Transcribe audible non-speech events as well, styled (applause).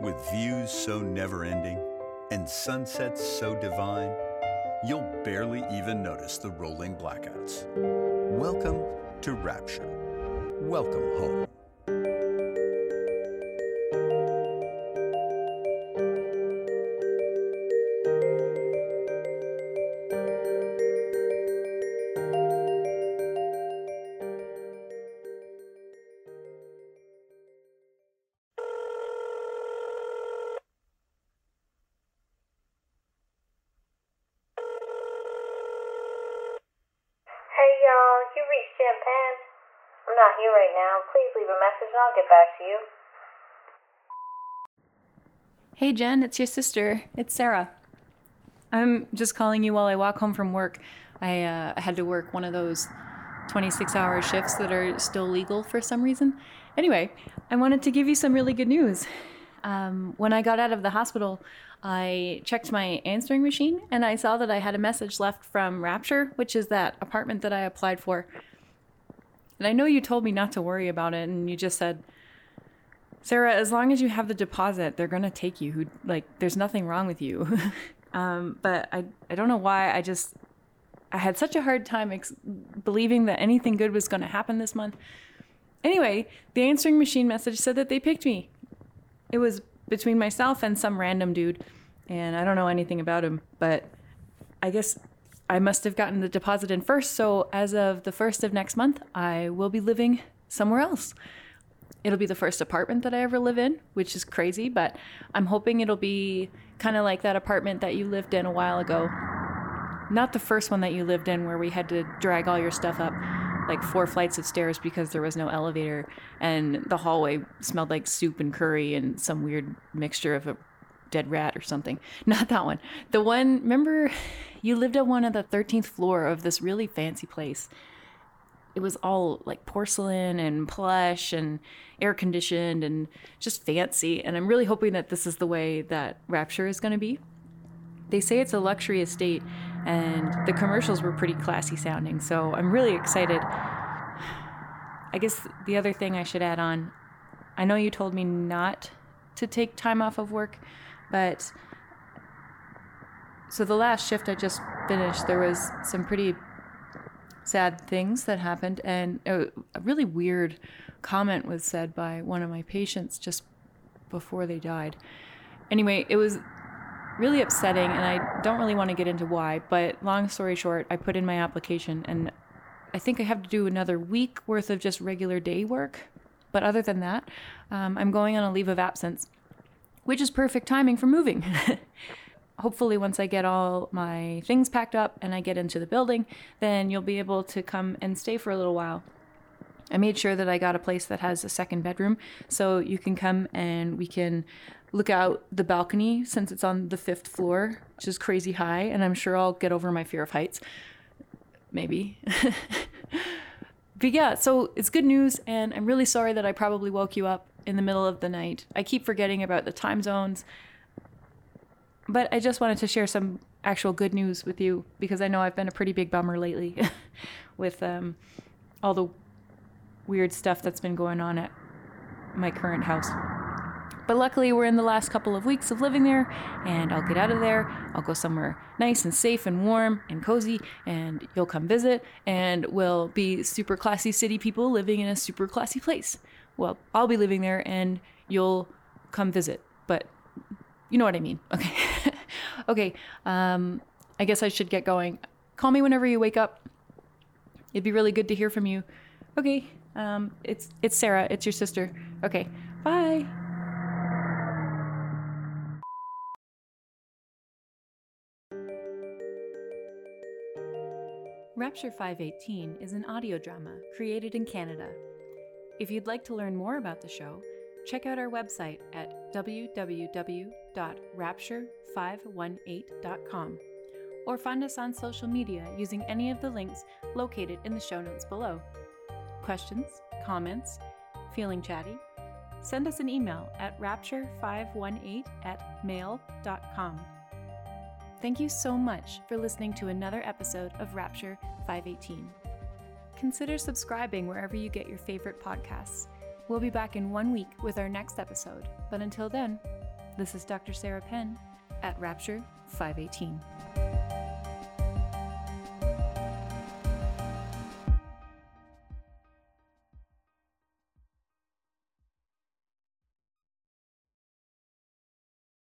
With views so never ending and sunsets so divine, you'll barely even notice the rolling blackouts. Welcome to Rapture. Welcome home. You reached Champagne. I'm not here right now. Please leave a message and I'll get back to you. Hey Jen, it's your sister. It's Sarah. I'm just calling you while I walk home from work. I uh, I had to work one of those 26 hour shifts that are still legal for some reason. Anyway, I wanted to give you some really good news. Um, when I got out of the hospital, I checked my answering machine and I saw that I had a message left from Rapture, which is that apartment that I applied for. And I know you told me not to worry about it, and you just said, Sarah, as long as you have the deposit, they're gonna take you. Who like, there's nothing wrong with you. (laughs) um, but I, I don't know why. I just, I had such a hard time ex- believing that anything good was gonna happen this month. Anyway, the answering machine message said that they picked me. It was between myself and some random dude, and I don't know anything about him. But I guess I must have gotten the deposit in first. So as of the first of next month, I will be living somewhere else it'll be the first apartment that I ever live in, which is crazy, but I'm hoping it'll be kind of like that apartment that you lived in a while ago. Not the first one that you lived in where we had to drag all your stuff up like four flights of stairs because there was no elevator and the hallway smelled like soup and curry and some weird mixture of a dead rat or something. (laughs) Not that one. The one, remember (laughs) you lived at one of the 13th floor of this really fancy place it was all like porcelain and plush and air conditioned and just fancy. And I'm really hoping that this is the way that Rapture is going to be. They say it's a luxury estate, and the commercials were pretty classy sounding. So I'm really excited. I guess the other thing I should add on I know you told me not to take time off of work, but so the last shift I just finished, there was some pretty sad things that happened, and a, really weird comment was said by one of my patients just before they died. Anyway, it was really upsetting, and I don't really want to get into why, but long story short, I put in my application, and I think I have to do another week worth of just regular day work. But other than that, um, I'm going on a leave of absence, which is perfect timing for moving. (laughs) hopefully once I get all my things packed up and I get into the building, then you'll be able to come and stay for a little while. I made sure that I got a place that has a second bedroom so you can come and we can look out the balcony since it's on the fifth floor, which is crazy high, and I'm sure I'll get over my fear of heights. Maybe. (laughs) but yeah, so it's good news, and I'm really sorry that I probably woke you up in the middle of the night. I keep forgetting about the time zones but I just wanted to share some actual good news with you because I know I've been a pretty big bummer lately (laughs) with um, all the weird stuff that's been going on at my current house. But luckily, we're in the last couple of weeks of living there, and I'll get out of there. I'll go somewhere nice and safe and warm and cozy, and you'll come visit, and we'll be super classy city people living in a super classy place. Well, I'll be living there, and you'll come visit, but you know what I mean. (laughs) Okay. okay. Um, I guess I should get going. Call me whenever you wake up. It'd be really good to hear from you. Okay. Um, it's it's Sarah. It's your sister. Okay. Bye. Rapture 518 is an audio drama created in Canada. If you'd like to learn more about the show, check out our website at www.rapture518.com or find us on social media using any of the links located in the show notes below. Questions, comments, feeling chatty? Send us an email at rapture518 at mail.com. Thank you so much for listening to another episode of Rapture 518. Consider subscribing wherever you get your favorite podcasts. We'll be back in one week with our next episode, but until then, This is Dr. Sarah Penn at Rapture 518.